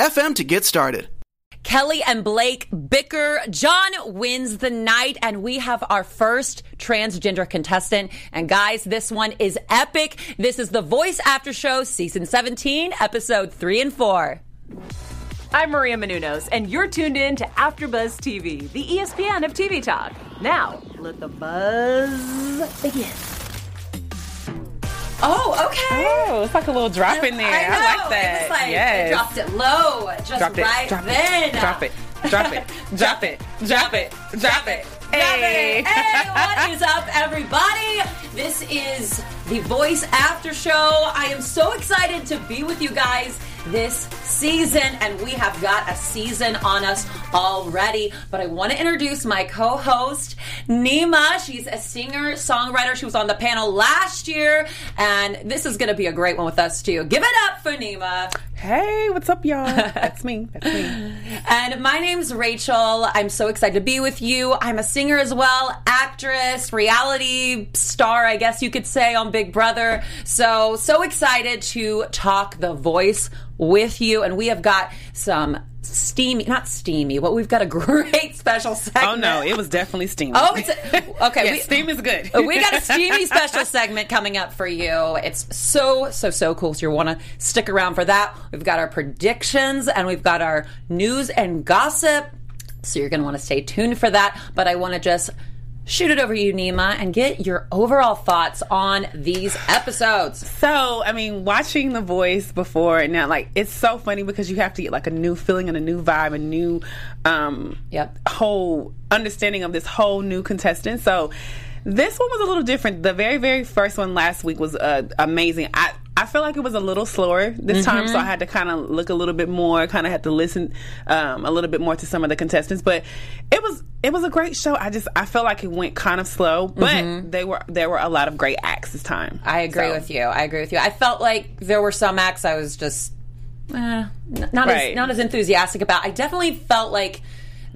FM to get started. Kelly and Blake bicker. John wins the night, and we have our first transgender contestant. And guys, this one is epic. This is The Voice After Show, season 17, episode 3 and 4. I'm Maria Menounos, and you're tuned in to AfterBuzz TV, the ESPN of TV talk. Now, let the buzz begin. Oh, okay. Oh, it's like a little drop in there. I, I like that. It like, yes. dropped it low, just drop it, right drop then. It, drop it, drop it, drop it, drop it, drop it. Hey. hey, what is up, everybody? This is the Voice After Show. I am so excited to be with you guys this season, and we have got a season on us already. But I want to introduce my co host, Nima. She's a singer songwriter. She was on the panel last year, and this is going to be a great one with us, too. Give it up for Nima. Hey, what's up, y'all? That's me. That's me. and my name's Rachel. I'm so excited to be with you. I'm a singer as well, actress, reality star, I guess you could say, on Big Brother. So, so excited to talk the voice with you. And we have got some steamy, not steamy, but we've got a great special segment. Oh no, it was definitely steamy. Oh, it's a, okay. yeah, we, steam is good. we got a steamy special segment coming up for you. It's so so so cool. So you want to stick around for that. We've got our predictions and we've got our news and gossip. So you're going to want to stay tuned for that. But I want to just shoot it over to you, Nima, and get your overall thoughts on these episodes. So, I mean, watching The Voice before and now, like, it's so funny because you have to get like a new feeling and a new vibe, a new um, yep. whole understanding of this whole new contestant. So, this one was a little different. The very, very first one last week was uh, amazing. I I feel like it was a little slower this mm-hmm. time, so I had to kind of look a little bit more, kind of had to listen um, a little bit more to some of the contestants. But it was it was a great show. I just I felt like it went kind of slow, but mm-hmm. they were there were a lot of great acts this time. I agree so. with you. I agree with you. I felt like there were some acts I was just eh, not right. as not as enthusiastic about. I definitely felt like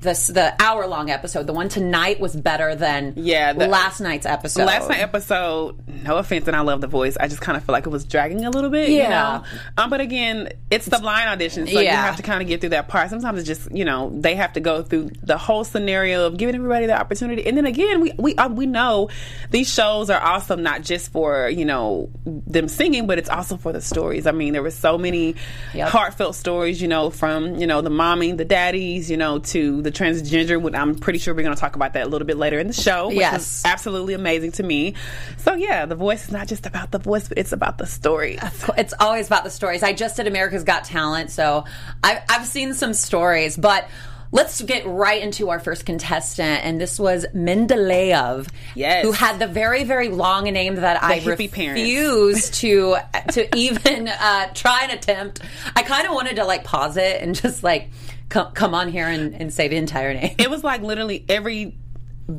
this the hour long episode. The one tonight was better than yeah the, last night's episode. Last night episode, no offense, and I love the voice. I just kind of feel like it was dragging a little bit. Yeah. You know? um, but again, it's the blind audition, so yeah. you have to kind of get through that part. Sometimes it's just you know they have to go through the whole scenario of giving everybody the opportunity, and then again, we we uh, we know these shows are awesome not just for you know them singing, but it's also for the stories. I mean, there were so many yep. heartfelt stories, you know, from you know the mommy, the daddies, you know, to the transgender. I'm pretty sure we're going to talk about that a little bit later in the show. Which yes, absolutely amazing to me. So yeah, the voice is not just about the voice, but it's about the stories. It's always about the stories. I just did America's Got Talent, so I've, I've seen some stories, but. Let's get right into our first contestant, and this was Mendel, yes. who had the very, very long name that the I refuse to to even uh, try and attempt. I kind of wanted to like pause it and just like come, come on here and, and say the entire name. It was like literally every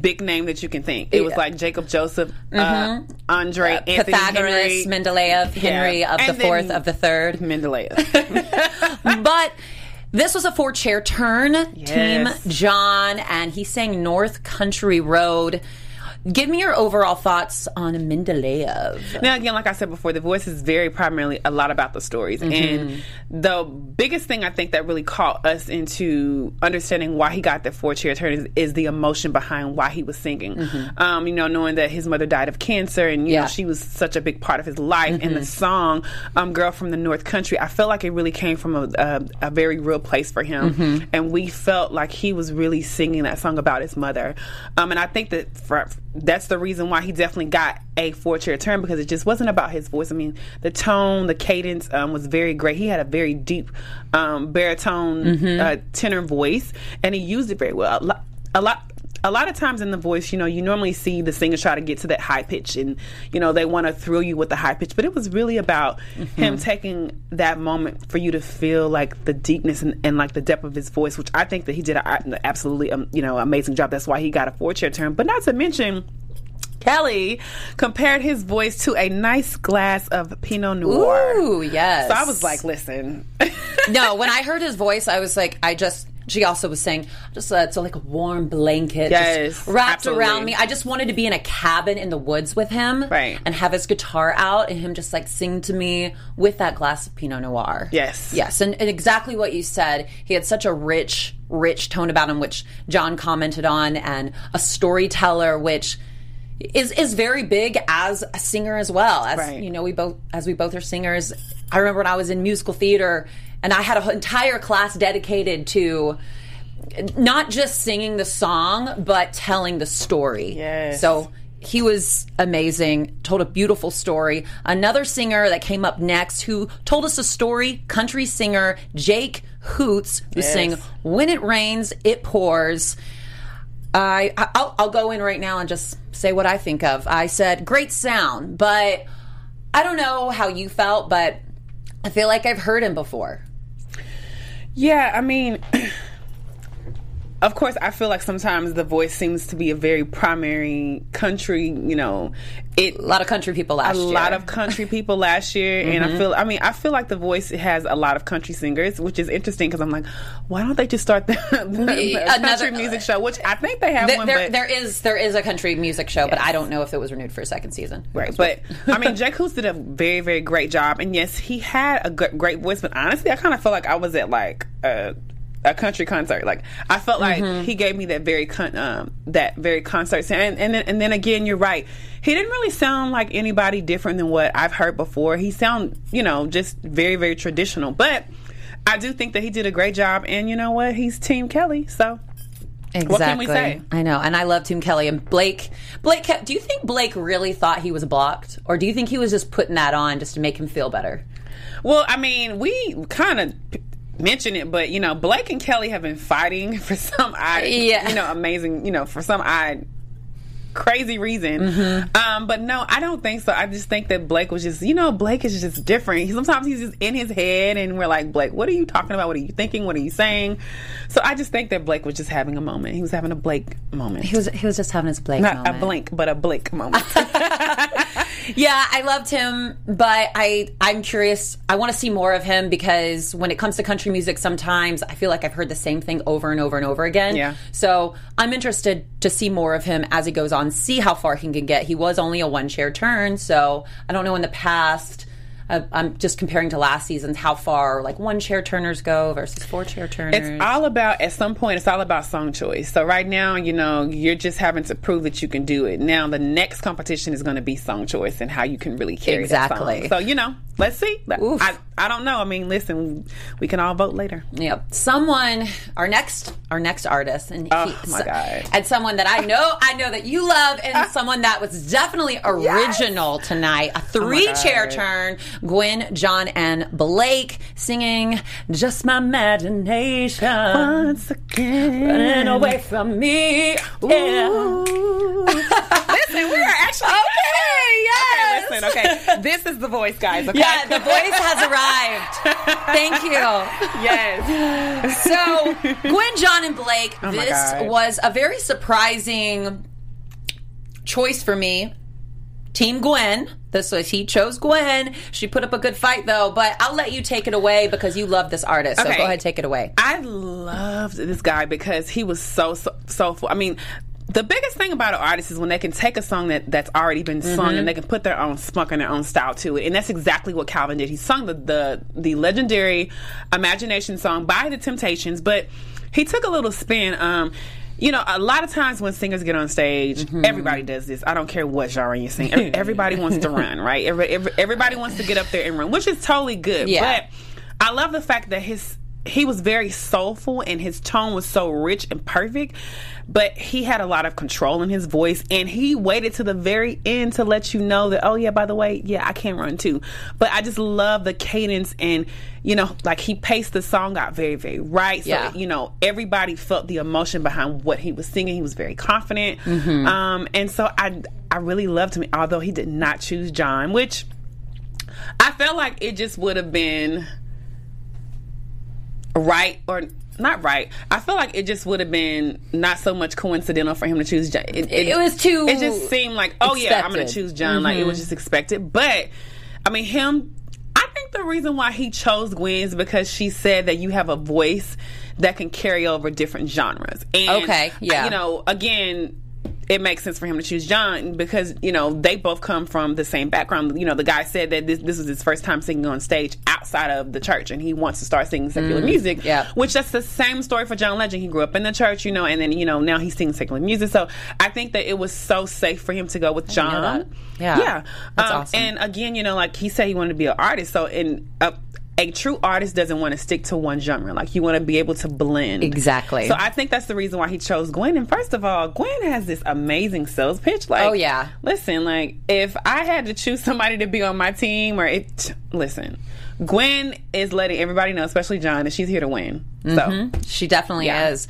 big name that you can think. It was like Jacob Joseph, uh, mm-hmm. uh, Andre, uh, Anthony, Pythagoras, Henry. Mendel, Henry yeah. of and the fourth, of the third. Mendel. but this was a four chair turn. Yes. Team John, and he sang North Country Road. Give me your overall thoughts on Mendel. Now, again, like I said before, the voice is very primarily a lot about the stories. Mm-hmm. And the biggest thing I think that really caught us into understanding why he got that four chair turn is, is, the emotion behind why he was singing. Mm-hmm. Um, you know, knowing that his mother died of cancer and, you yeah. know, she was such a big part of his life. Mm-hmm. And the song, um, Girl from the North Country, I felt like it really came from a, a, a very real place for him. Mm-hmm. And we felt like he was really singing that song about his mother. Um, and I think that for that's the reason why he definitely got a four chair turn because it just wasn't about his voice. I mean, the tone, the cadence um, was very great. He had a very deep um, baritone mm-hmm. uh, tenor voice, and he used it very well. A lot, a lot a lot of times in the voice, you know, you normally see the singer try to get to that high pitch and, you know, they want to thrill you with the high pitch. But it was really about Mm-hmm. him taking that moment for you to feel like the deepness and, and like the depth of his voice, which I think that he did an absolutely, um, you know, amazing job. That's why he got a four chair turn. But not to mention, Kelly compared his voice to a nice glass of Pinot Noir. Ooh, yes. So I was like, listen. no, when I heard his voice, I was like, I just. She also was saying, just uh, it's like a warm blanket Yes, just wrapped absolutely. around me. I just wanted to be in a cabin in the woods with him, Right. and have his guitar out and him just like sing to me with that glass of Pinot Noir. Yes. yes, and, and exactly what you said. He had such a rich, rich tone about him, which John commented on, and a storyteller, which is is very big as a singer as well. As Right. you know, we both as we both are singers. I remember when I was in musical theater and I had an entire class dedicated to not just singing the song but telling the story. Yes. So he was amazing, told a beautiful story. Another singer that came up next who told us a story, country singer Jake Hoots, who Yes. sang When It Rains, It Pours. I I'll, I'll go in right now and just say what I think of. I said great sound, but I don't know how you felt, but I feel like I've heard him before. Yeah, I mean, of course, I feel like sometimes the voice seems to be a very primary country, you know, it A lot of country people last a year. lot of country people last year and Mm-hmm. i feel i mean i feel like the voice has a lot of country singers which is interesting because i'm like why don't they just start the, the, the Another- country music show which i think they have There, one there, there is there is a country music show, but I don't know if it was renewed for a second season. Right, but I mean, Jake Hoots did a very, very great job, and yes, he had a g- great voice. But honestly, I kind of felt like I was at like a, a country concert. Like I felt like Mm-hmm. he gave me that very con- um, that very concert sound. And, and then, and then again, you're right. He didn't really sound like anybody different than what I've heard before. He sound, you know, just very, very traditional. But I do think that he did a great job, and you know what? He's Team Kelly, so. Exactly. What can we say? I know, and I love Tim Kelly and Blake. Blake, kept, do you think Blake really thought he was blocked, or do you think he was just putting that on just to make him feel better? Well, I mean, we kind of mention it, but you know, Blake and Kelly have been fighting for some odd, Yeah. you know, amazing, you know, for some odd crazy reason. Mm-hmm. Um, but no, I don't think so. I just think that Blake was just, you know, Blake is just different. Sometimes he's just in his head, and we're like, Blake, what are you talking about? What are you thinking? What are you saying? So I just think that Blake was just having a moment. He was having a Blake moment. He was he was just having his Blake Not moment. a blink, but a blink moment. Yeah, I loved him, but I I'm curious. I want to see more of him because when it comes to country music, sometimes I feel like I've heard the same thing over and over and over again. Yeah. So I'm interested to see more of him as he goes on, see how far he can get. He was only a one chair turn, so I don't know in the past. Uh, I'm just comparing to last season's how far like one chair turners go versus four chair turners. It's all about at some point it's all about song choice. So right now, you know, you're just having to prove that you can do it. Now the next competition is going to be song choice and how you can really carry Exactly. that song. So you know, let's see. Oof. I, I don't know. I mean, listen, we can all vote later. Yep. Someone, our next, our next artist, and Oh, he- my God. and someone that I know, I know that you love, and someone that was definitely original tonight. A three-chair turn. Gwen, John, and Blake singing "Just My Imagination." Once again, Running away from me. Yeah. listen, we are actually Okay, yes. Okay, listen, okay. This is the voice, guys. Okay? Yeah, the voice has arrived. Thank you. yes. So, Gwen, John, and Blake, Oh this was a very surprising choice for me. Team Gwen. This was he chose Gwen. She put up a good fight though, but I'll let you take it away because you love this artist. So Okay. go ahead, take it away. I loved this guy because he was so so soulful. I mean, the biggest thing about an artist is when they can take a song that that's already been sung and they can put their own spunk and their own style to it, and that's exactly what Calvin did. He sung the the, the legendary "Imagination" song by the Temptations, but he took a little spin. Um, you know, a lot of times when singers get on stage, mm-hmm. everybody does this. I don't care what genre you sing. Everybody wants to run, right? Every, every, everybody wants to get up there and run, which is totally good. Yeah. But I love the fact that his he was very soulful and his tone was so rich and perfect but he had a lot of control in his voice and he waited to the very end to let you know that oh yeah by the way yeah i can run too but i just love the cadence and you know like he paced the song out very very right so Yeah. you know everybody felt the emotion behind what he was singing he was very confident Mm-hmm. um and so i i really loved him although he did not choose john which i felt like it just would have been right or not right. I feel like it just would have been not so much coincidental for him to choose John. It, It was too It just seemed like, oh yeah, I'm going to choose John. Like it was mm-hmm. just expected. But I mean, him. I think the reason why he chose Gwen is because she said that you have a voice that can carry over different genres. And Okay, yeah. You know, again. It makes sense for him to choose John because you know they both come from the same background. You know, the guy said that this this was his first time singing on stage outside of the church, and he wants to start singing secular music. Mm, yeah. which that's the same story for John Legend. He grew up in the church, you know, and then you know now he's singing secular music. So I think that it was so safe for him to go with John. Yeah. yeah, That's Um, awesome. And again, you know, like he said, he wanted to be an artist. So in a, a true artist doesn't want to stick to one genre. Like you want to be able to blend. Exactly. So I think that's the reason why he chose Gwen. And first of all, Gwen has this amazing sales pitch. Like, Oh, yeah. Listen, like if I had to choose somebody to be on my team, or it, listen, Gwen is letting everybody know, especially John, that she's here to win. So mm-hmm. She definitely Yeah. is.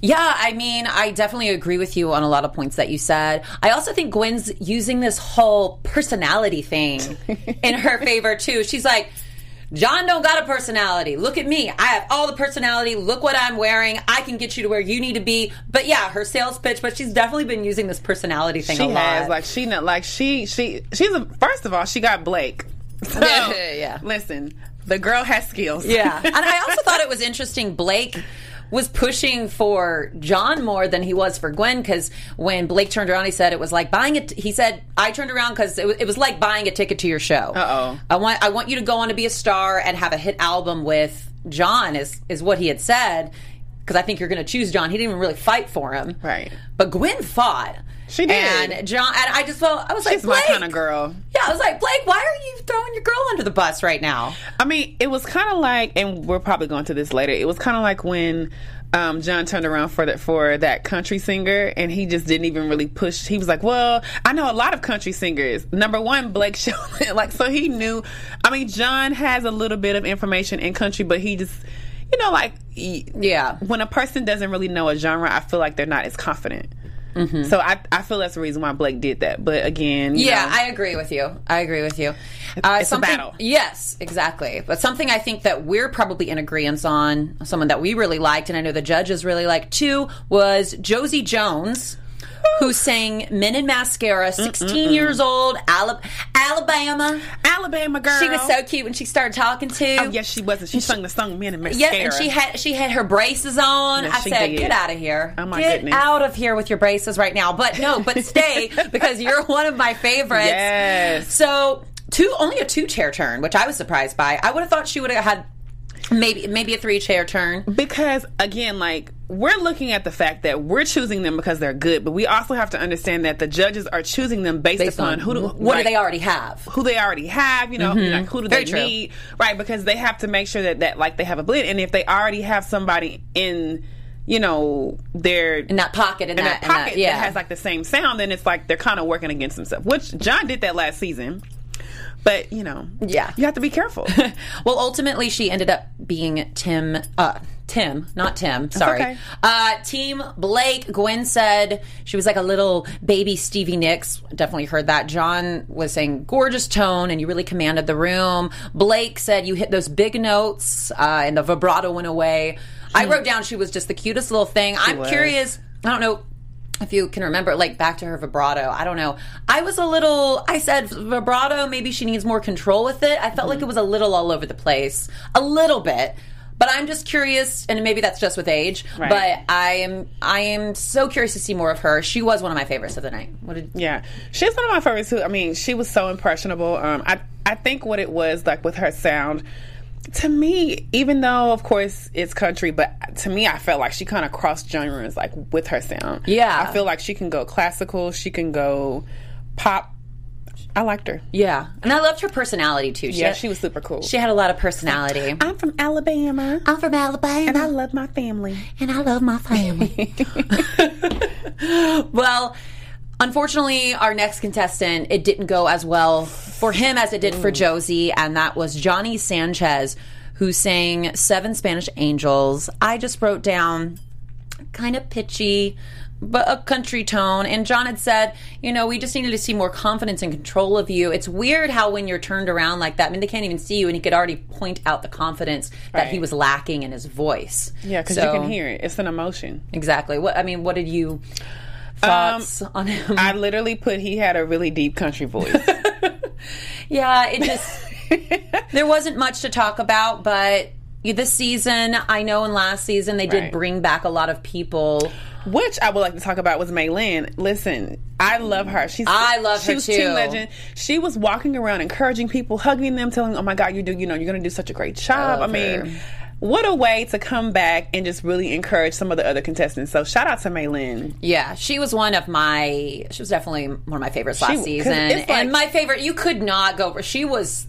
Yeah, I mean, I definitely agree with you on a lot of points that you said. I also think Gwen's using this whole personality thing in her favor too. She's like, John don't got a personality. Look at me. I have all the personality. Look what I'm wearing. I can get you to where you need to be. But yeah, her sales pitch, but she's definitely been using this personality thing she a lot. has like she like she she she's a first of all she got Blake. So, Yeah, yeah, yeah. Listen, the girl has skills. Yeah. And I also thought it was interesting. Blake was pushing for John more than he was for Gwen because when Blake turned around, he said it was like buying it. He said, "I turned around because it, was- it was like buying a ticket to your show. Uh-oh. I want I want you to go on to be a star and have a hit album with John." Is is what he had said because I think you're going to choose John. He didn't even really fight for him, Right. But Gwen fought. She did. and John. And I just felt I was like, She's like, my kind of girl. Yeah, I was like, Blake, why are you throwing your girl under the bus right now? I mean, it was kind of like, and we're probably going to this later. It was kind of like when um, John turned around for that for that country singer, and he just didn't even really push. He was like, "Well, I know a lot of country singers. Number one, Blake Shelton. like, so he knew. I mean, John has a little bit of information in country, but he just, you know, like, Yeah. when a person doesn't really know a genre, I feel like they're not as confident. So I, I feel that's the reason why Blake did that. But again, you Yeah, know, I agree with you. I agree with you. Uh, it's a battle. Yes, exactly. But something I think that we're probably in agreement on, someone that we really liked, and I know the judges really liked too, was Josie Jones. Who sang Men in Mascara, 16 years old, Alab- Alabama. Alabama girl. She was so cute when she started talking to. Oh yes, she wasn't. She sung the song "Men in Mascara." Yes, and she had she had her braces on. Yes, I she said, did. "Get out of here! Oh, my Get goodness. out of here with your braces right now!" But no, but stay because you're one of my favorites. Yes. So two, only a two chair turn, which I was surprised by. I would have thought she would have had maybe maybe a three chair turn. Because again, like we're looking at the fact that we're choosing them because they're good, but we also have to understand that the judges are choosing them based, Based upon on who do, what right, do they already have? who they already have, you know, like, who do Very they true. need, right? Because they have to make sure that that like they have a blend, and if they already have somebody in, you know, their In that pocket, in, in that, that pocket that, yeah. that has like the same sound, then it's like they're kind of working against themselves. Which John did that last season, but you know, Yeah. you have to be careful. well, ultimately, she ended up being Tim. Uh, Tim, not Tim. Sorry. okay. Uh, Team Blake. Gwen said she was like a little baby Stevie Nicks. Definitely heard that. John was saying gorgeous tone, and you really commanded the room. Blake said you hit those big notes, uh, and the vibrato went away. I wrote down she was just the cutest little thing. I'm was. curious. I don't know if you can remember, like back to her vibrato, I don't know. I was a little, I said vibrato, maybe she needs more control with it. I felt like it was a little all over the place, a little bit. But I'm just curious, and maybe that's just with age. Right. But I am, I am so curious to see more of her. She was one of my favorites of the night. What did? Yeah, she's one of my favorites too. I mean, she was so impressionable. Um, I I think what it was like with her sound. To me, even though of course it's country, but to me, I felt like she kind of crossed genres like with her sound. Yeah. I feel like she can go classical, she can go pop, I liked her. Yeah, and I loved her personality too. She Yeah, had- she was super cool. She had a lot of personality. I'm from Alabama, I'm from Alabama, and I love my family. and I love my family. well, unfortunately, our next contestant, it didn't go as well for him as it did for mm. Josie, and that was Johnny Sanchez, who sang Seven Spanish Angels. I just wrote down kind of pitchy. But a country tone. And John had said, you know, we just needed to see more confidence and control of you. It's weird how when you're turned around like that, I mean, they can't even see you, and he could already point out the confidence that he was lacking in his voice. Yeah, because So- you can hear it. It's an emotion. Exactly. What I mean, what did you thoughts um, on him? I literally put he had a really deep country voice. yeah, it just there wasn't much to talk about, but this season, I know in last season they did Right. bring back a lot of people. Which I would like to talk about was Maelyn. Listen, I love her. She's I love her. she her was too. Team legend. She was walking around encouraging people, hugging them, telling, "Oh my God, you do, you know, you're going to do such a great job." I, love mean, her. what a way to come back and just really encourage some of the other contestants. So shout out to Maelyn. Yeah, she was one of my. She was definitely one of my favorites last 'cause season, like- and my favorite. You could not go. She was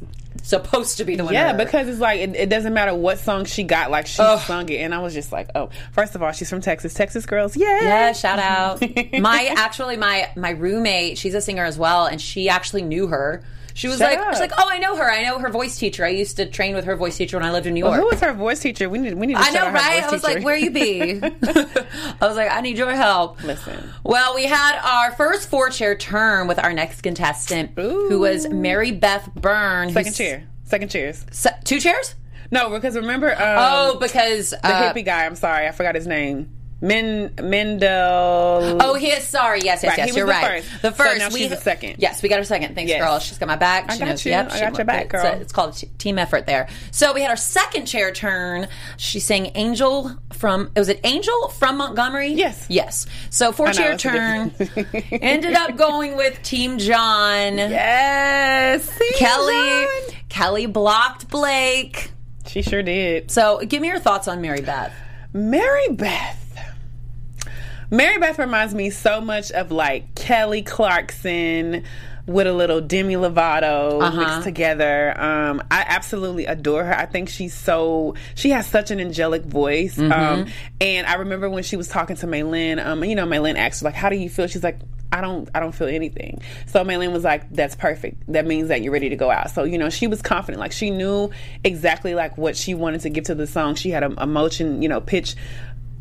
supposed to be the one. Yeah, because it's like it, it doesn't matter what song she got, like she Ugh. sung it, and I was just like, oh, first of all, she's from Texas, Texas girls, yeah, Yeah, shout out. my actually my my roommate, she's a singer as well, and she actually knew her. She was Shut like, up. she's like, oh, I know her. I know her voice teacher. I used to train with her voice teacher when I lived in New York. Who was her voice teacher? We need we need. To I know, shout out her right? I was teacher. like, where you be? I was like, I need your help. Listen. Well, we had our first four chair turn with our next contestant, who was Marybeth Byrd. Second chair, second chairs. Se- two chairs? No, because remember, um, Oh, because the uh, hippie guy. I'm sorry, I forgot his name. Men Mendel. Oh, he is sorry. Yes, yes, Right, yes. You're the right. first. The So first. now we, she's the second. Yes, we got her second. Thanks, Yes. girl. She's got my back. I She got knows. you. Yep, I she- got your back, it's a- girl. It's, called a t- team effort there. So we had our second chair turn. She sang "Angel" from. Was it "Angel" from Montgomery? Yes. Yes. So four know, chair turn. ended up going with Team John. yes, See, Kelly. John. Kelly blocked Blake. She sure did. So give me your thoughts on Mary Beth. Mary Beth. Mary Beth reminds me so much of like Kelly Clarkson with a little Demi Lovato Uh-huh. mixed together. Um, I absolutely adore her. I think she's so she has such an angelic voice. Mm-hmm. Um, and I remember when she was talking to Maelyn, um, you know, Maelyn asked her like, "How do you feel?" She's like. I don't I don't feel anything. So Maelyn was like, That's perfect. That means that you're ready to go out. So, you know, she was confident. Like she knew exactly like what she wanted to give to the song. She had a emotion, you know, pitch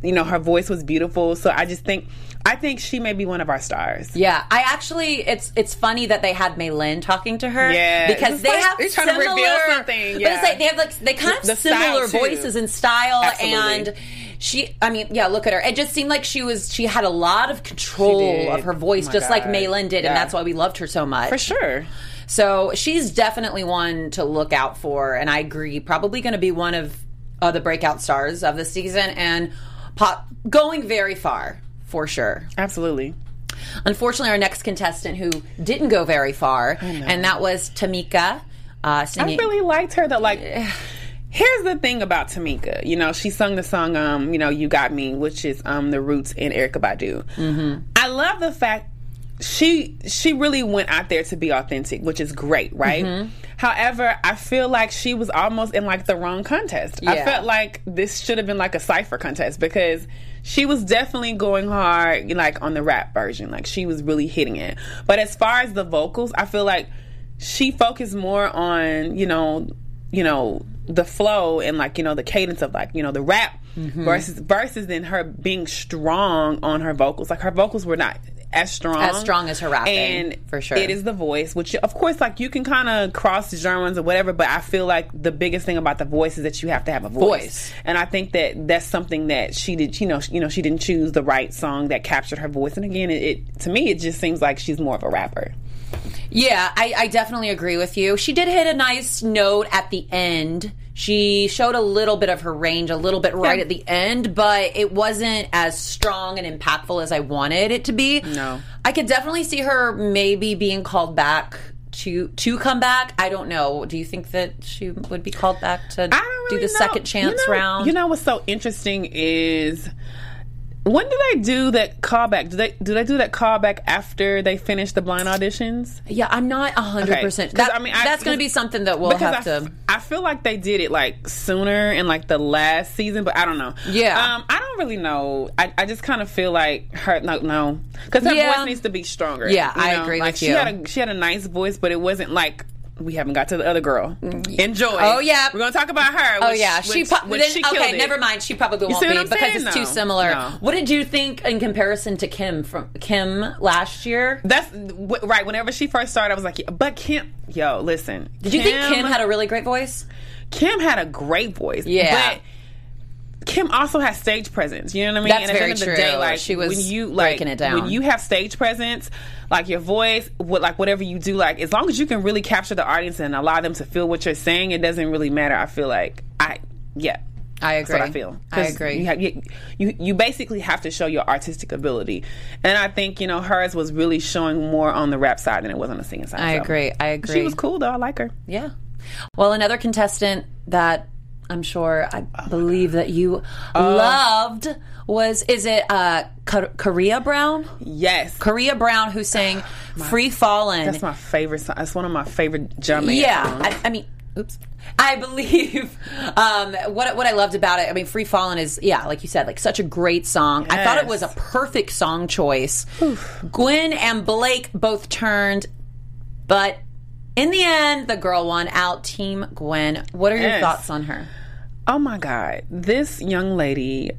you know, her voice was beautiful. So I just think I think she may be one of our stars. Yeah, I actually it's it's funny that they had Maelyn talking to her. Yeah, because they like have they're trying to similar, reveal something, But it's like they have like they kind of The similar voices and style, Absolutely. and she. I mean, yeah, look at her. It just seemed like she was she had a lot of control of her voice, Oh just like Maelyn did, Yeah. and that's why we loved her so much. For sure. So she's definitely one to look out for, and I agree. Probably going to be one of uh, the breakout stars of the season, and pop going very far for sure. Absolutely. Unfortunately, our next contestant who didn't go very far, and that was Tamika uh, I really liked her though. Like here's the thing about Tamika. You know, she sung the song um, you know, You Got Me, which is um the roots and Erykah Badu. Mm-hmm. I love the fact she she really went out there to be authentic, which is great, right? Mm-hmm. However, I feel like she was almost in like the wrong contest. I felt like this should have been like a cipher contest because she was definitely going hard like on the rap version. Like she was really hitting it. But as far as the vocals, I feel like she focused more on, you know, you know, the flow and like, you know, the cadence of like, you know, the rap Mm-hmm. versus versus than her being strong on her vocals. Like her vocals were not as strong As strong as her rapping, and for sure. it is the voice which of course like you can kind of cross genres or whatever but i feel like the biggest thing about the voice is that you have to have a voice, Voice. and i think that that's something that she did you know you know she didn't choose the right song that captured her voice and again it, it to me it just seems like she's more of a rapper Yeah, I, I definitely agree with you. She did hit a nice note at the end. She showed a little bit of her range, a little bit right Yeah. at the end, but it wasn't as strong and impactful as I wanted it to be. No. I could definitely see her maybe being called back to to come back. I don't know. Do you think that she would be called back to don't do really the know. second chance you know, round? You know what's so interesting is When do they do that callback? Do they do they do that callback after they finish the blind auditions? Yeah, I'm not hundred Okay. percent. That, I mean, I- that's going to be something that we'll have I, to. I feel like they did it like sooner in like the last season, but I don't know. Yeah. um, I don't really know. I, I just kind of feel like her no no because her Yeah. voice needs to be stronger. Yeah, you I agree like, with she you. Had a, she had a nice voice, but it wasn't like. We haven't got to the other girl. Mm. Enjoy. Oh, yeah. we're gonna talk about her. Oh which- yeah, she, which- pro- which then, she okay. it. Never mind. She probably won't be because saying? it's too similar. No. What did you think in comparison to Kim from Kim last year? That's w- right. Whenever she first started, I was like, but Kim, yo, listen. Did you think Kim had a really great voice? Kim had a great voice. Yeah. But Kim also has stage presence. You know what I mean? That's and at the very end of the true. day, like She was when you like breaking it down. when you have stage presence, like your voice, what like whatever you do, like as long as you can really capture the audience and allow them to feel what you're saying, it doesn't really matter. I feel like I yeah. I agree. That's what I feel. I agree. You, have, you, you you basically have to show your artistic ability, and I think you know hers was really showing more on the rap side than it was on the singing side. I so. agree. I agree. She was cool though. I like her. Yeah. Well, another contestant that I'm sure I believe that you loved was is it uh Korea Brown? Yes, Korea Brown who sang "Free Fallin'." that's my favorite song. That's one of my favorite Mayer Yeah, songs. I, I mean, oops. I believe um, what what I loved about it. I mean, "Free Fallin'" is yeah, like you said, like such a great song. I thought it was a perfect song choice. Gwen and Blake both turned, but in the end, the girl won out. Team Gwen. What are your thoughts on her? Oh my God. This young lady,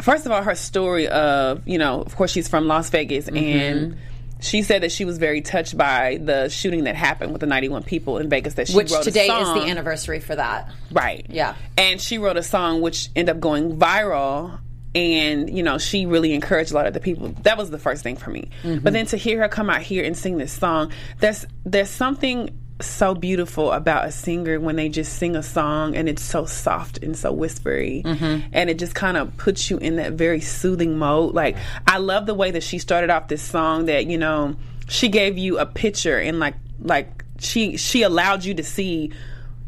first of all, her story of, you know, of course, she's from Las Vegas Mm-hmm. and she said that she was very touched by the shooting that happened with the 91 people in Vegas that she wrote. Which wrote today is the anniversary for that. Right. Yeah. And she wrote a song which ended up going viral. And, you know, she really encouraged a lot of the people. That was the first thing for me. Mm-hmm. But then to hear her come out here and sing this song, there's there's something so beautiful about a singer when they just sing a song and it's so soft and so whispery. Mm-hmm. And it just kind of puts you in that very soothing mode. Like, I love the way that she started off this song that, you know, she gave you a picture and like like she she allowed you to see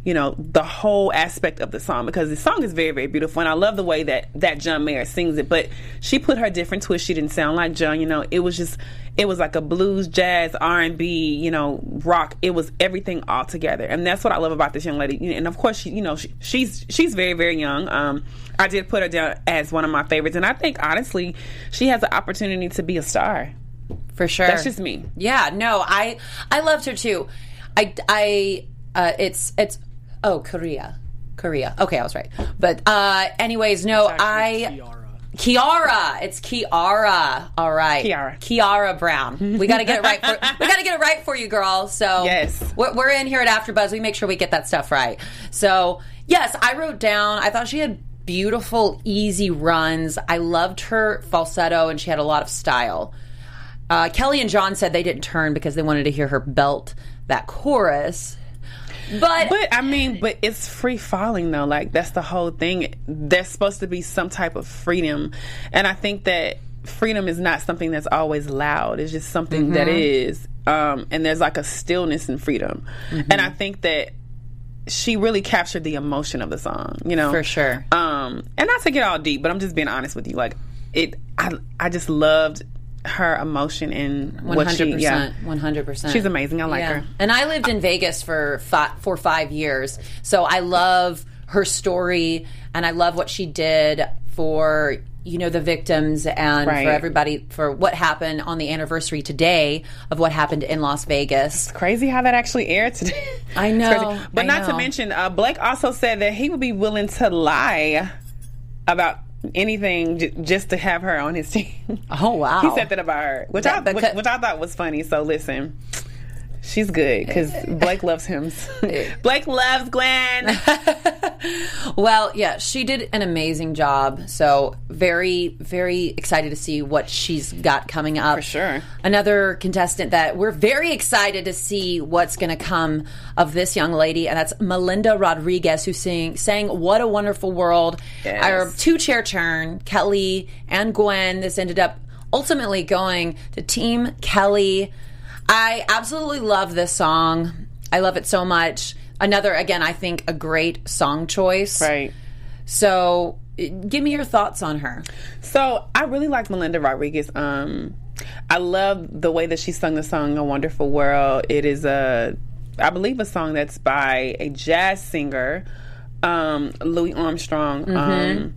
you know the whole aspect of the song because the song is very very beautiful and I love the way that that John Mayer sings it but she put her different twist. She didn't sound like John you know it was just it was like a blues jazz R&B you know rock. It was everything all together and that's what I love about this young lady. And of course she you know she, she's she's very very young. Um I did put her down as one of my favorites and I think honestly she has the opportunity to be a star. For sure. that's just me. Yeah, no, I I loved her too. I I uh, it's it's oh Korea, Korea. Okay, I was right. But uh, anyways, no, I Kiara. It's Kiara. All right, Kiara. Kiara Brown. We got to get it right. For, we got to get it right for you, girl. So Yes. we're, we're in here at AfterBuzz. We make sure we get that stuff right. So yes, I wrote down. I thought she had beautiful, easy runs. I loved her falsetto, and she had a lot of style. Uh, Kelly and John said they didn't turn because they wanted to hear her belt that chorus. But, But I mean, but it's free falling though. Like that's the whole thing. There's supposed to be some type of freedom, and I think that freedom is not something that's always loud. It's just something that Mm-hmm. is, um, and there's like a stillness in freedom. Mm-hmm. And I think that she really captured the emotion of the song. You know, For sure. Um, and not to get all deep, but I'm just being honest with you. Like it, I, I just loved her emotion and one what hundred she, yeah. percent, one hundred percent. She's amazing. I like her. And I lived in Vegas for five, for five years, so I love her story, and I love what she did for you know the victims and Right. for everybody for what happened on the anniversary today of what happened in Las Vegas. It's crazy how that actually aired today. I know. But I not to mention, uh, Blake also said that he would be willing to lie about anything j- just to have her on his team. Oh wow, he said that about her, which That- I which, which I thought was funny. So listen. She's good because eh. Blake loves him. Eh. Blake loves Gwen. Well, yeah, she did an amazing job. So very, very excited to see what she's got coming up. For sure. Another contestant that we're very excited to see what's going to come of this young lady, and that's Melinda Rodriguez, who sing, sang "What a Wonderful World." Yes. Our two chair turn, Kelly and Gwen. This ended up ultimately going to Team Kelly. I absolutely love this song. I love it so much. Another, again, I think a great song choice. right. So give me your thoughts on her. So I really like Melinda Rodriguez. Um, I love the way that she sung the song "A Wonderful World." It is a, I believe, a song that's by a jazz singer, um, Louis Armstrong. Um,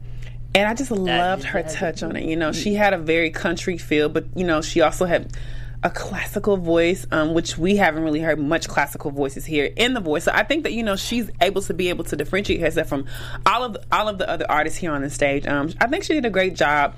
and I just loved her touch on it. You know, she had a very country feel, but you know, she also had a classical voice, um, which we haven't really heard much classical voices here in the voice. So I think that you know she's able to be able to differentiate herself from all of all of the other artists here on the stage. Um, I think she did a great job.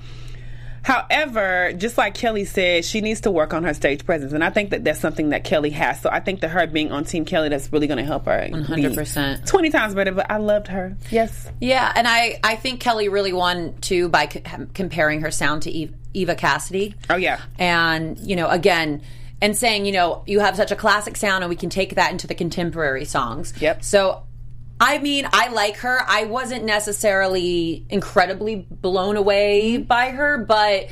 However, just like Kelly said, she needs to work on her stage presence, and I think that that's something that Kelly has. So I think that her being on Team Kelly, that's really going to help her. 100%. twenty times better. But I loved her. Yes. Yeah, and I, I think Kelly really won too by c- comparing her sound to Eve, Eva Cassidy. Oh yeah. and you know again and saying you know you have such a classic sound and we can take that into the contemporary songs Yep. so i mean i like her i wasn't necessarily incredibly blown away by her but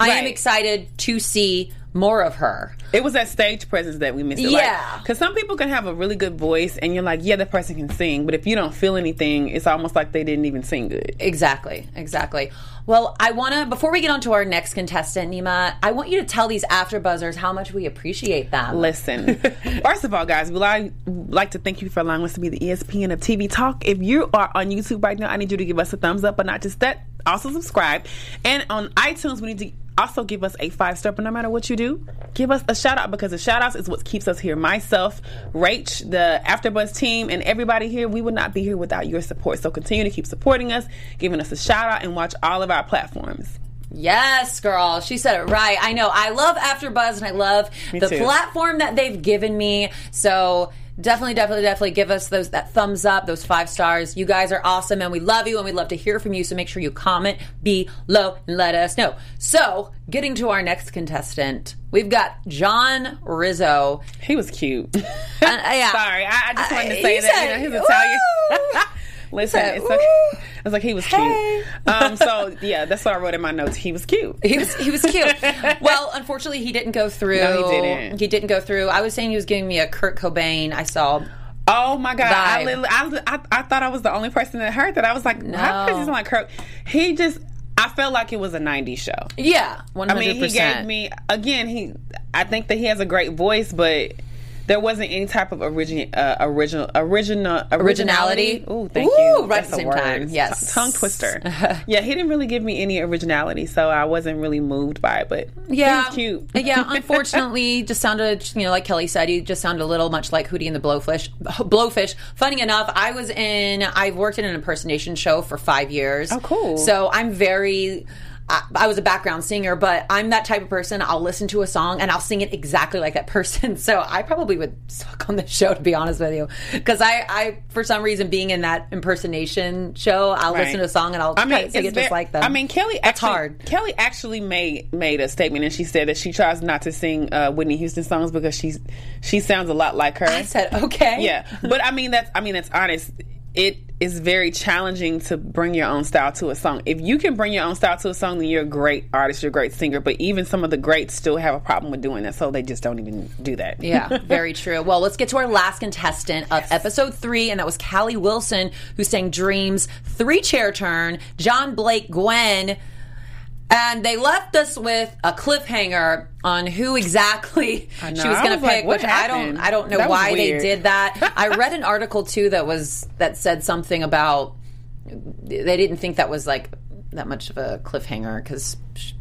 i am excited to see more of her It was that stage presence that we missed. It. Yeah. Because some people can have a really good voice, and you're like, yeah, that person can sing. But if you don't feel anything, it's almost like they didn't even sing good. Exactly, exactly. Well, I want to before we get on to our next contestant, Nima, I want you to tell these after buzzers how much we appreciate them. Listen, first of all, guys, we like, like to thank you for allowing us to be the ESPN of TV Talk. If you are on YouTube right now, I need you to give us a thumbs up, but not just that, also subscribe. And on iTunes, we need to also give us a five star, but no matter what you do, give us a shout out because the shout outs is what keeps us here. Myself, Rach, the AfterBuzz team, and everybody here, we would not be here without your support. So continue to keep supporting us, giving us a shout out, and watch all of our platforms. Yes, girl. She said it right. I know. I love AfterBuzz and I love the too. platform that they've given me. So definitely, definitely, definitely give us those that thumbs up, those five stars. You guys are awesome and we love you and we love to hear from you. So make sure you comment below and let us know. So getting to our next contestant, we've got John Rizzo. He was cute. yeah. Sorry, I, I just wanted Uh, to say he that. said, you know, he's Italian. Listen, it's okay. "Woo!" It's like he was Hey. cute. Um, so yeah, that's what I wrote in my notes. He was cute. He was he was cute. well, unfortunately, he didn't go through. No, he didn't. He didn't go through. I was saying he was giving me a Kurt Cobain. I saw. Oh my god! I, I, I I thought I was the only person that heard that. I was like, how does he like Kirk? He just. I felt like it was a '90s show. Yeah, one I mean, he gave me again. He, I think that he has a great voice, but there wasn't any type of origin, uh, original, original, Originality? Ooh, thank Ooh, you. right That's at the same word. time. Yes. tongue twister. yeah, he didn't really give me any originality, so I wasn't really moved by it. But Yeah, cute. yeah, unfortunately, just sounded you know like Kelly said, he just sounded a little much like Hootie and the Blowfish. Blowfish. Funny enough, I was in. I've worked in an impersonation show for five years. Oh, cool. So I'm very. I, I was a background singer, but I'm that type of person. I'll listen to a song and I'll sing it exactly like that person. So I probably would suck on the show, to be honest with you, because I, I, for some reason, being in that impersonation show, I'll Right. listen to a song and I'll I try mean, to sing it just like them. I mean, Kelly. That's actually, hard. Kelly actually made made a statement, and she said that she tries not to sing uh, Whitney Houston songs because she's she sounds a lot like her. I said, okay, yeah, but I mean that's I mean that's honest. It is very challenging to bring your own style to a song. If you can bring your own style to a song, then you're a great artist, you're a great singer. But even some of the greats still have a problem with doing that, so they just don't even do that. Yeah, very true. Well, let's get to our last contestant of episode three, and that was Cali Wilson, who sang Dreams, Three Chair Turn, John Blake Gwen. And they left us with a cliffhanger on who exactly she was going to like, pick, what which I don't. I don't know That why they did that. I read an article too that was that said something about they didn't think that was like that much of a cliffhanger because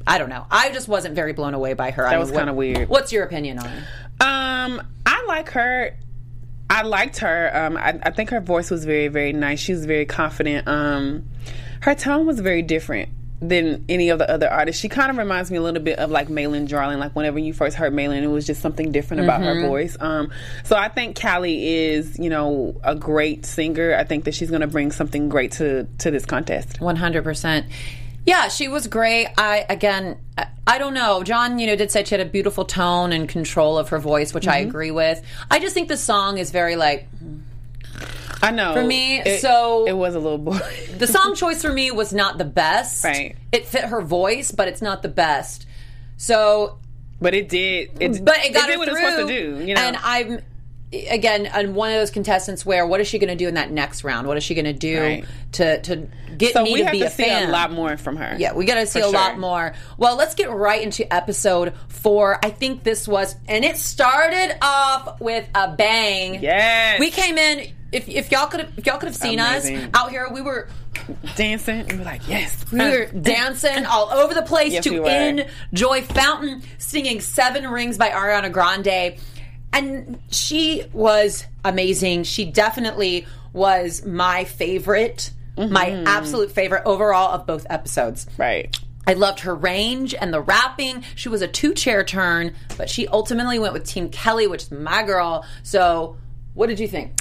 I don't know. I just wasn't very blown away by her. That was kinda weird. What's your opinion on her? Um, I like her. I liked her. Um, I, I think her voice was very, very nice. She was very confident. Um, her tone was very different than any of the other artists. She kind of reminds me a little bit of like Maelyn Jarmon. Like whenever you first heard Maelyn, it was just something different about her voice. Um, so I think Cali is, you know, a great singer. I think that she's going to bring something great to to this contest. One hundred percent. Yeah, she was great. I again, I, I don't know. John, you know, did say she had a beautiful tone and control of her voice, which I agree with. I just think the song is very like I know For me, it- so- it was a little boring. the song choice for me was not the best. Right. It fit her voice, but it's not the best. So But it did. It, but it got did her what through. it was supposed to do. You know, and I'm. again, and one of those contestants where what is she going to do in that next round? What is she going to do Right. to to get So me we to have be to a see fan? a lot more from her. Yeah, we got to see a lot more. Well, let's get right into episode four. I think this was, and it started off with a bang. Yes. we came in. If, if y'all could if y'all could have seen Amazing. us out here, we were dancing and we're like, yes. we were dancing all over the place Yes, to we were. In Joy Fountain, singing Seven Rings by Ariana Grande. And she was amazing. She definitely was my favorite, my Mm-hmm. absolute favorite overall of both episodes. Right. I loved her range and the rapping. She was a two chair turn, but she ultimately went with Team Kelly, which is my girl. So, what did you think?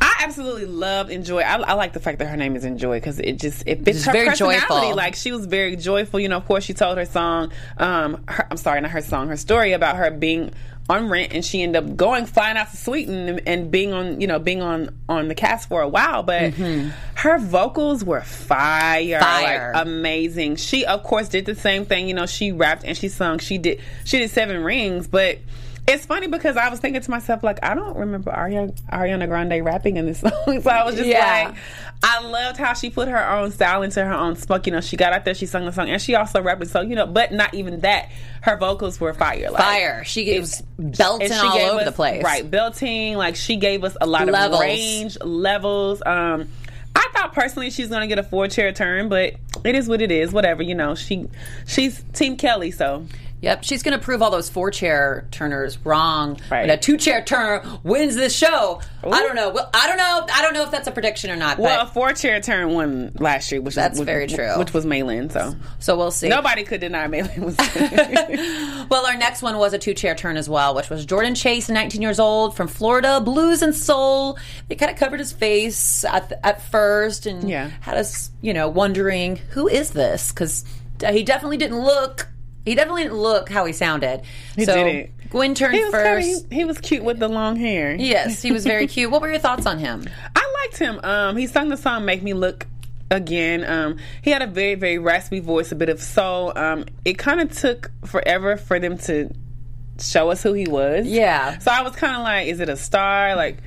I absolutely love Injoy. I, I like the fact that her name is Injoy because it just it fits It's her very personality. joyful. Like she was very joyful. You know, of course, she told her song. Um, her, I'm sorry, not her song. Her story about her being on rent and she ended up going flying out to Sweden and, and being on you know being on on the cast for a while. But her vocals were fire, Mm-hmm. Fire. like amazing. She of course did the same thing. You know, she rapped and she sung. She did she did Seven Rings, but. It's funny because I was thinking to myself, like, I don't remember Ariana, Ariana Grande rapping in this song. so I was just Yeah. like, I loved how she put her own style into her own smoke. You know, she got out there, she sung the song, and she also rapped. So, you know, but not even that. Her vocals were fire. Like, Fire. She was belting she all gave over us- the place. Right, belting. Like she gave us a lot Levels. of range, levels. Um, I thought personally she's gonna get a four chair turn, but it is what it is. Whatever, you know. She she's Team Kelly, so Yep, she's going to prove all those four chair turners wrong. Right. But a two chair turner wins this show. I don't know. Well, I don't know. I don't know if that's a prediction or not. well, a four chair turn won last year, which That's which, very true. Which was Maelyn, so so we'll see. nobody could deny Maelyn was. Well, our next one was a two chair turn as well, which was Jordan Chase, 19 years old, from Florida, blues and soul. They kind of covered his face at, the, at first and Yeah. had us, you know, wondering who is this? Because he definitely didn't look. He definitely didn't look how he sounded. He so didn't. Gwen turned he was first. kinda- he, he was cute with the long hair. Yes, he was very cute. What were your thoughts on him? I liked him. Um, he sung the song "Make Me Look." Again, um, he had a very, very raspy voice, a bit of soul. Um, it kind of took forever for them to show us who he was. Yeah. So I was kind of like, is it a star? Like,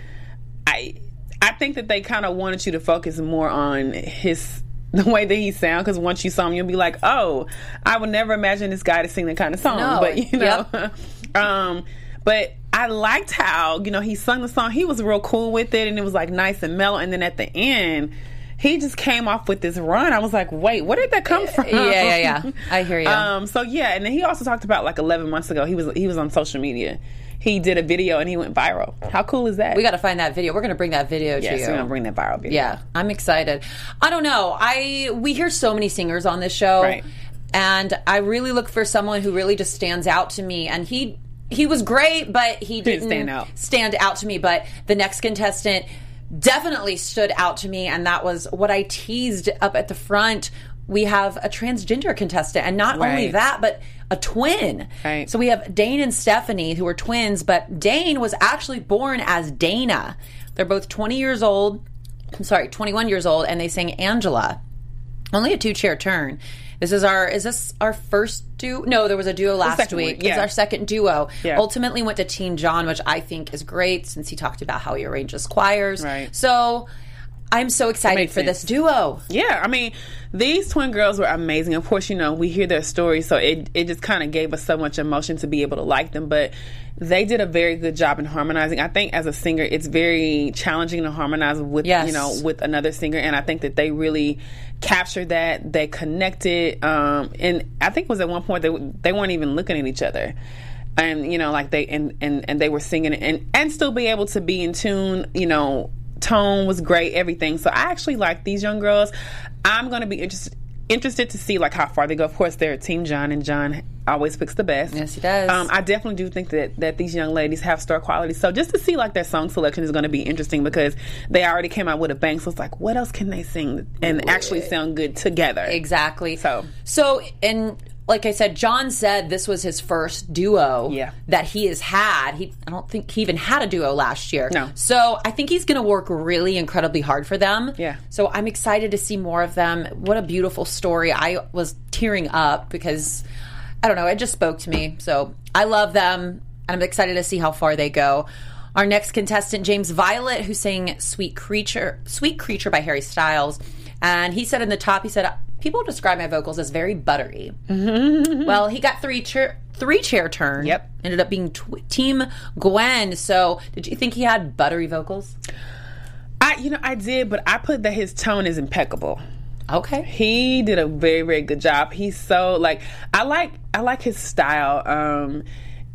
I, I think that they kind of wanted you to focus more on his the way that he sound because once you saw him, you'll be like, oh, I would never imagine this guy to sing that kind of song. No. But you know, Yep. um, but I liked how you know he sung the song. He was real cool with it, and it was like nice and mellow. And then at the end, he just came off with this run. I was like, wait, where did that come from? Yeah, yeah, yeah. I hear you. Um, so yeah, and then he also talked about like 11 months ago. He was he was on social media. He did a video and he went viral. How cool is that? we got to find that video. We're going to bring that video yes, to you. we're gonna bring that viral video. Yeah, I'm excited. I don't know. I we hear so many singers on this show, Right. and I really look for someone who really just stands out to me. And he he was great, but he didn't, stand out. stand out to me. But the next contestant definitely stood out to me, and that was what I teased up at the front. We have a transgender contestant, and not only that, but a twin. Right. So we have Dane and Stephanie, who are twins, but Dane was actually born as Dana. They're both 20 years old. I'm sorry, 21 years old, and they sang Angela. Only a two chair turn. This is our is this our first duo? No, there was a duo last one, week. yeah. It's our second duo. Yeah. Ultimately went to Team John, which I think is great since he talked about how he arranges choirs. Right. So I'm so excited for this duo. Yeah, I mean, these twin girls were amazing. Of course, you know, we hear their stories, so it, it just kind of gave us so much emotion to be able to like them. But they did a very good job in harmonizing. I think as a singer, it's very challenging to harmonize with, Yes. you know, with another singer. And I think that they really captured that. They connected. Um, and I think it was at one point they, they weren't even looking at each other. And, you know, like they, and, and, and they were singing and, and still be able to be in tune, you know, tone was great, everything. So I actually like these young girls. I'm going to be interested interested to see like how far they go. Of course, they're Team John, and John always picks the best. Yes, he does. Um, I definitely do think that that these young ladies have star quality. So just to see like their song selection is going to be interesting because they already came out with a bang. So it's like, what else can they sing and actually sound good together? Exactly. So- so and like I said, John said this was his first duo Yeah. that he has had. He I don't think he even had a duo last year. No. So I think he's going to work really incredibly hard for them. Yeah. So I'm excited to see more of them. What a beautiful story. I was tearing up because I don't know, it just spoke to me. So I love them and I'm excited to see how far they go. Our next contestant, James Violet, who sang "Sweet Creature," "Sweet Creature" by Harry Styles, and he said in the top, he said, "People describe my vocals as very buttery." well, he got three chair three chair turn. Yep. ended up being tw- Team Gwen. So, did you think he had buttery vocals? I, you know, I did, but I put that his tone is impeccable. Okay. He did a very, very good job. He's so like I like I like his style, um,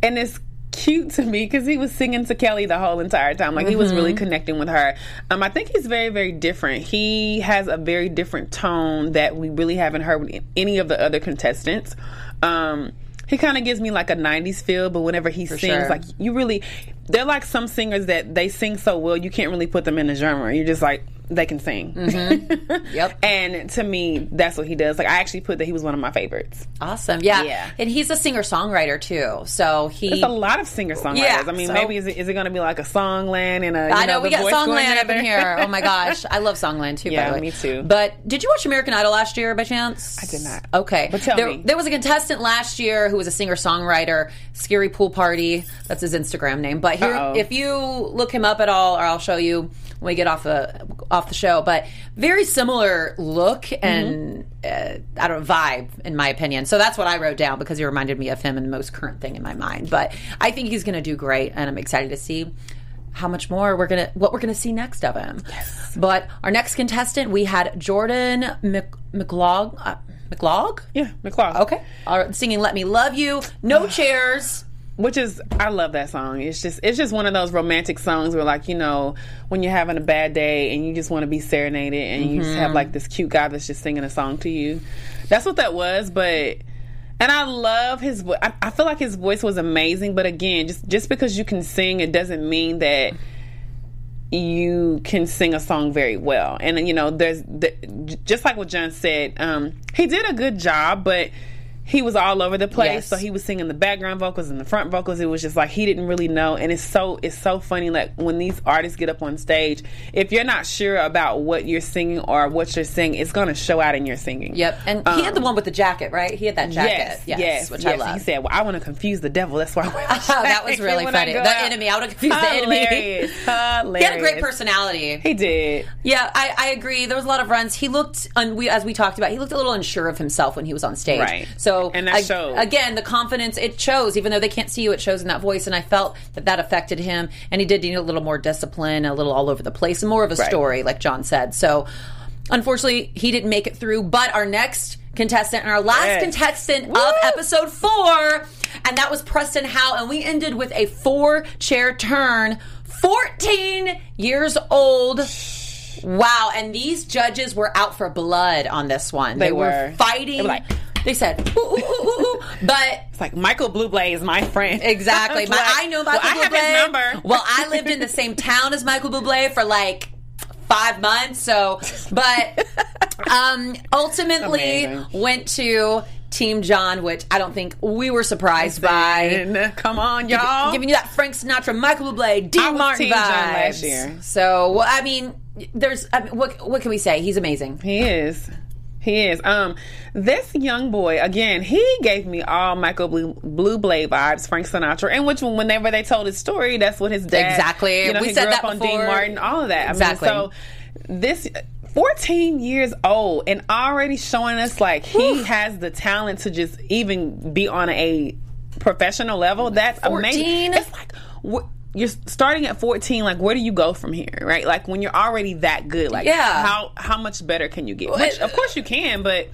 and it's cute to me because he was singing to Kelly the whole entire time. Like he was really connecting with her. Um, I think he's very, very different. He has a very different tone that we really haven't heard with any of the other contestants. Um, he kind of gives me like a 90s feel, but whenever he sings, sure. like you really, they're like some singers that they sing so well, you can't really put them in a genre. You're just like, they can sing. Mm-hmm. Yep. And to me, that's what he does. Like I actually put that he was one of my favorites. Awesome. Yeah. Yeah. And he's a singer songwriter too. So he. There's a lot of singer songwriters. Yeah, I mean, so- maybe is it, is it going to be like a Songland and a? You I know, the we got Songland up in here. Oh my gosh, I love Songland too. by Yeah, way. me too. But did you watch American Idol last year by chance? I did not. Okay, But tell there, me. there was a contestant last year who was a singer songwriter. Scary Pool Party. That's his Instagram name. But here, Uh-oh. if you look him up at all, or I'll show you when we get off the off the show. But very similar look and uh, I don't know, vibe in my opinion. So that's what I wrote down because he reminded me of him and the most current thing in my mind. But I think he's going to do great, and I'm excited to see how much more we're gonna what we're gonna see next of him. But our next contestant, we had Jordan Mc, McLeod. Uh, McLeod? Yeah, McCloud. Okay. All right, singing "Let Me Love You." No chairs. Which is, I love that song. It's just, it's just one of those romantic songs where, like, you know, when you're having a bad day and you just want to be serenaded, and you just have Mm-hmm. like this cute guy that's just singing a song to you. That's what that was. But, and I love his. vo- I, I feel like his voice was amazing. But again, just just because you can sing, it doesn't mean that you can sing a song very well. And you know, there's the, just like what John said, um, he did a good job, but he was all over the place. Yes. So he was singing the background vocals and the front vocals. It was just like he didn't really know. And it's so it's so funny like when these artists get up on stage, if you're not sure about what you're singing or what you're singing, it's going to show out in your singing. Yep. And he had the um, one with the jacket, right? He had that jacket. Yes, yes, which yes. I love. He said, "Well, I want to confuse the devil. That's why." I wear Oh, that was really funny. The out." enemy. I would have confused the enemy. Hilarious. Hilarious. He had a great personality. He did. Yeah, I, I agree. There was a lot of runs. He looked, un, we, as we talked about, he looked a little unsure of himself when he was on stage. Right. So, And that ag- showed. again, the confidence it shows, even though they can't see you, it shows in that voice. And I felt that that affected him, and he did need a little more discipline, a little all over the place, and more of a Right. story, like John said. So, unfortunately, he didn't make it through. But our next contestant and our last Yes. contestant Woo! of episode four, and that was Preston Howe, and we ended with a four chair turn. 14 years old. Wow, and these judges were out for blood on this one. They, They were. were. fighting. They were like- they said, ooh, ooh, ooh, but It's like Michael Bublé is my friend. exactly. My, like, I know Michael well, I have Bublé. his number. Well, I lived in the same town as Michael Bublé for like five months. So, but um, ultimately Amazing. went to Team John, which I don't think we were surprised by. Come on, y'all. Giving you that Frank Sinatra, Michael Bublé, I Dean was Martin Team John vibes. last year. So, well, I mean, there's I mean, what what can we say? He's amazing. He is. He is. Um, this young boy again. He gave me all Michael Blue, Blue Blade vibes, Frank Sinatra, and which whenever they told his story, that's what his dad. Exactly. You know, We he said grew that up on. Dean Martin, all of that. Exactly. I mean, so this. 14 years old and already showing us like he has the talent to just even be on a professional level. That's 14? amazing. It's like you're starting at 14. Like, where do you go from here, right? Like when you're already that good. Like, Yeah. how how much better can you get? Which, of course you can, but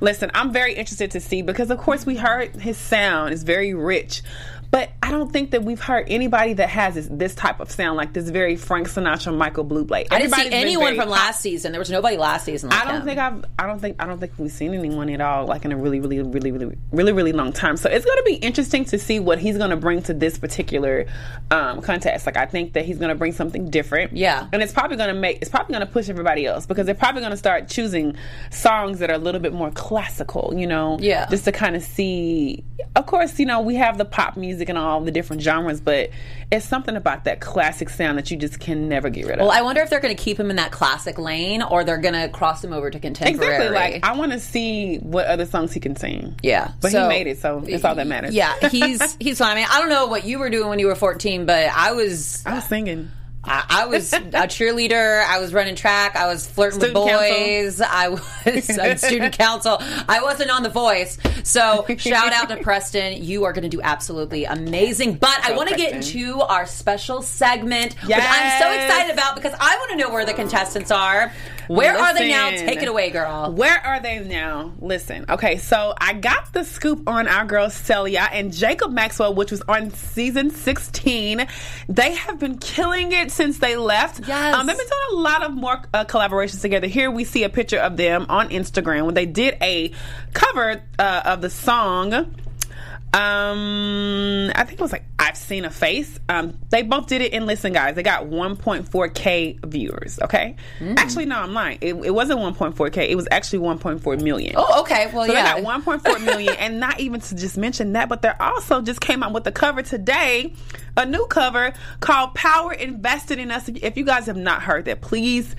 listen, I'm very interested to see because of course we heard his sound is very rich. But I don't think that we've heard anybody that has this, this type of sound, like this very Frank Sinatra, Michael Bublé. I didn't see anyone from pop- last season. There was nobody last season. Like I don't him. think I've. I don't think. I don't think we've seen anyone at all like in a really, really, really, really, really, really long time. So it's going to be interesting to see what he's going to bring to this particular um, contest. Like I think that he's going to bring something different. Yeah. and it's probably going to make. It's probably going to push everybody else because they're probably going to start choosing songs that are a little bit more classical. You know. Yeah. Just to kind of see. Of course, you know we have the pop music and all the different genres, but it's something about that classic sound that you just can never get rid of. Well, I wonder if they're going to keep him in that classic lane or they're going to cross him over to contemporary. exactly. Like I want to see what other songs he can sing. yeah, but So- he made it, so it's all that matters. Yeah, he's he's fine. I mean, I don't know what you were doing when you were 14, but I was I was singing. I, I was a cheerleader. I was running track. I was flirting Student with council. boys. I was on student council. I wasn't on The Voice. So shout out to Preston. You are going to do absolutely amazing. But I want to get into our special segment, which I'm so excited about because I want to know where the contestants are. Where are they now? Take it away, girl. Where are they now? Listen, okay, so I got the scoop on our girl Celia and Jacob Maxwell, which was on season 16. They have been killing it since they left. Yes. Um, they've been doing a lot of more uh, collaborations together. Here we see a picture of them on Instagram when they did a cover uh, of the song. Um, I think it was like I've seen a face. Um, they both did it in Listen, guys. They got 1.4k viewers. Okay, Mm. actually, no, I'm lying. It, it wasn't 1.4k. It was actually 1.4 million. Oh, okay. Well, So yeah. they got 1.4 million, and not even to just mention that, but they're also just came out with the cover today, a new cover called "Power Invested in Us." If you guys have not heard that, please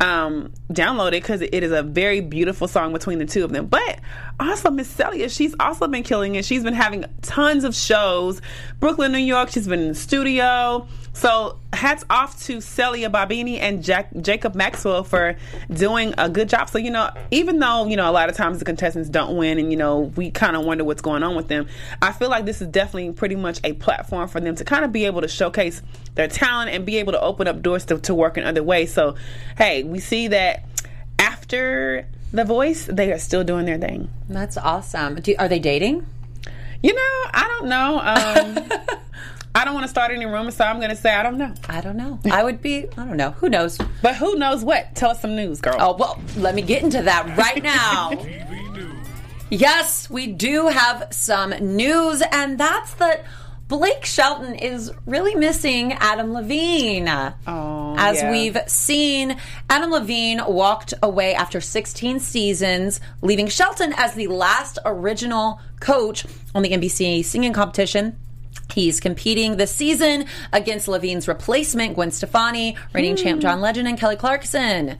um, download it because it is a very beautiful song between the two of them. But also, Miss Celia, she's also been killing it. She's been having tons of shows, Brooklyn, New York. She's been in the studio. So hats off to Celia Babini and Jack, Jacob Maxwell for doing a good job. So you know, even though you know a lot of times the contestants don't win, and you know we kind of wonder what's going on with them, I feel like this is definitely pretty much a platform for them to kind of be able to showcase their talent and be able to open up doors to, to work in other ways. So hey, we see that after The Voice, they are still doing their thing. That's awesome. Do, are they dating? You know, I don't know. Um, I don't want to start any rumors, so I'm going to say I don't know. I don't know. I would be, I don't know. Who knows? But who knows what? Tell us some news, girl. Oh, well, let me get into that right now. Yes, we do have some news, and that's that Blake Shelton is really missing Adam Levine. Oh, As yeah. we've seen, Adam Levine walked away after 16 seasons, leaving Shelton as the last original coach on the NBC singing competition. He's competing this season against Levine's replacement, Gwen Stefani, reigning champ hmm. John Legend, and Kelly Clarkson.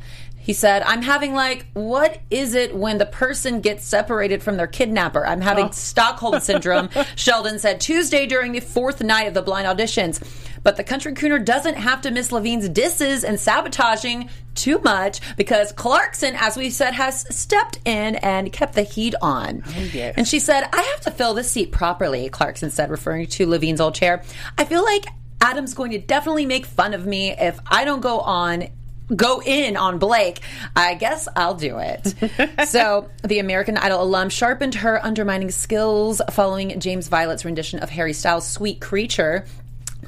He said, I'm having like, what is it when the person gets separated from their kidnapper? I'm having oh. Stockholm syndrome, Shelton said Tuesday during the fourth night of the blind auditions. But the country crooner doesn't have to miss Levine's disses and sabotaging too much because Clarkson, as we said, has stepped in and kept the heat on. Oh, yes. And she said, I have to fill this seat properly, Clarkson said, referring to Levine's old chair. I feel like Adam's going to definitely make fun of me if I don't go on go in on Blake, I guess I'll do it. so, the American Idol alum sharpened her undermining skills following James Violet's rendition of Harry Styles' Sweet Creature.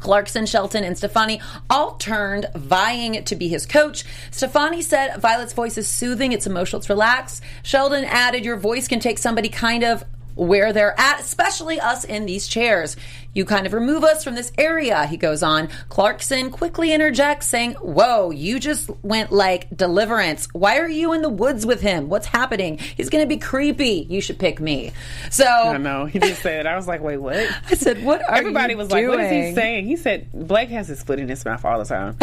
Clarkson, Shelton, and Stefani all turned vying to be his coach. Stefani said Violet's voice is soothing, it's emotional, it's relaxed. Shelton added, Your voice can take somebody kind of where they're at, especially us in these chairs. You kind of remove us from this area, he goes on. Clarkson quickly interjects, saying, Whoa, you just went like deliverance. Why are you in the woods with him? What's happening? He's going to be creepy. You should pick me. So I know. He just said, I was like, wait, what? I said, What are Everybody was like, what is he saying? He said, Blake has his foot in his mouth all the time.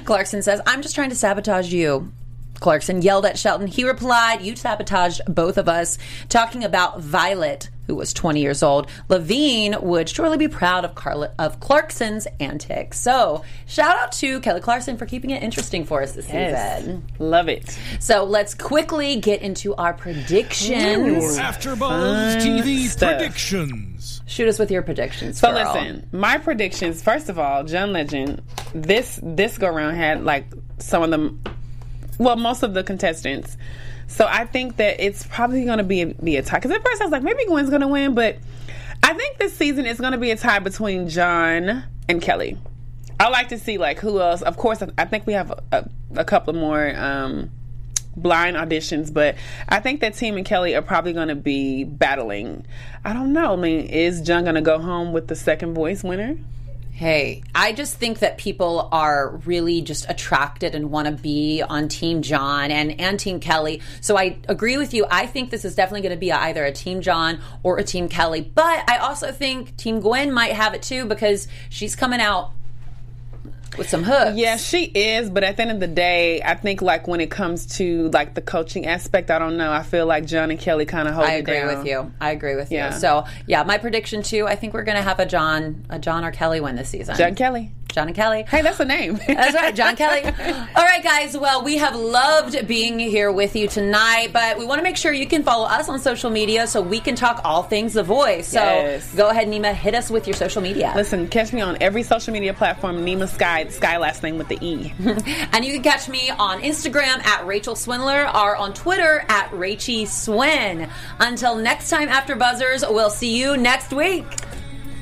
Clarkson says, I'm just trying to sabotage you. Clarkson yelled at Shelton. He replied, You sabotaged both of us. Talking about Violet, who was 20 years old. Levine would surely be proud of, Carla- of Clarkson's antics. So, shout out to Kelly Clarkson for keeping it interesting for us this season. Love it. So, let's quickly get into our predictions. After Buzz TV stuff. predictions. Shoot us with your predictions. So girl. listen, my predictions. First of all, John Legend. This this go round had like some of them, well, most of the contestants. So I think that it's probably going to be a, be a tie. Because at first I was like, maybe Gwen's going to win, but I think this season is going to be a tie between John and Kelly. I like to see like who else. Of course, I think we have a, a couple more um, blind auditions, but I think that Team and Kelly are probably going to be battling. I don't know. I mean, is John going to go home with the second voice winner? Hey, I just think that people are really just attracted and want to be on Team John and, and Team Kelly. So I agree with you. I think this is definitely going to be either a Team John or a Team Kelly. But I also think Team Gwen might have it too because she's coming out with some hooks. Yeah, she is, but at the end of the day, I think like when it comes to like the coaching aspect, I don't know. I feel like John and Kelly kind of hold I agree with you. I agree with Yeah. you. So yeah, my prediction too. I think we're going to have a John, a John or Kelly win this season. John Kelly. John and Kelly. Hey, that's a name. That's right, John Kelly. All right, guys. Well, we have loved being here with you tonight, but we want to make sure you can follow us on social media so we can talk all things The Voice. So Yes. go ahead, Nima, hit us with your social media. Listen, catch me on every social media platform. Nemma Skye, Sky last name with the E. And you can catch me on Instagram at Rachel Swindler or on Twitter at Rachie Swin. Until next time, after Buzzers, we'll see you next week.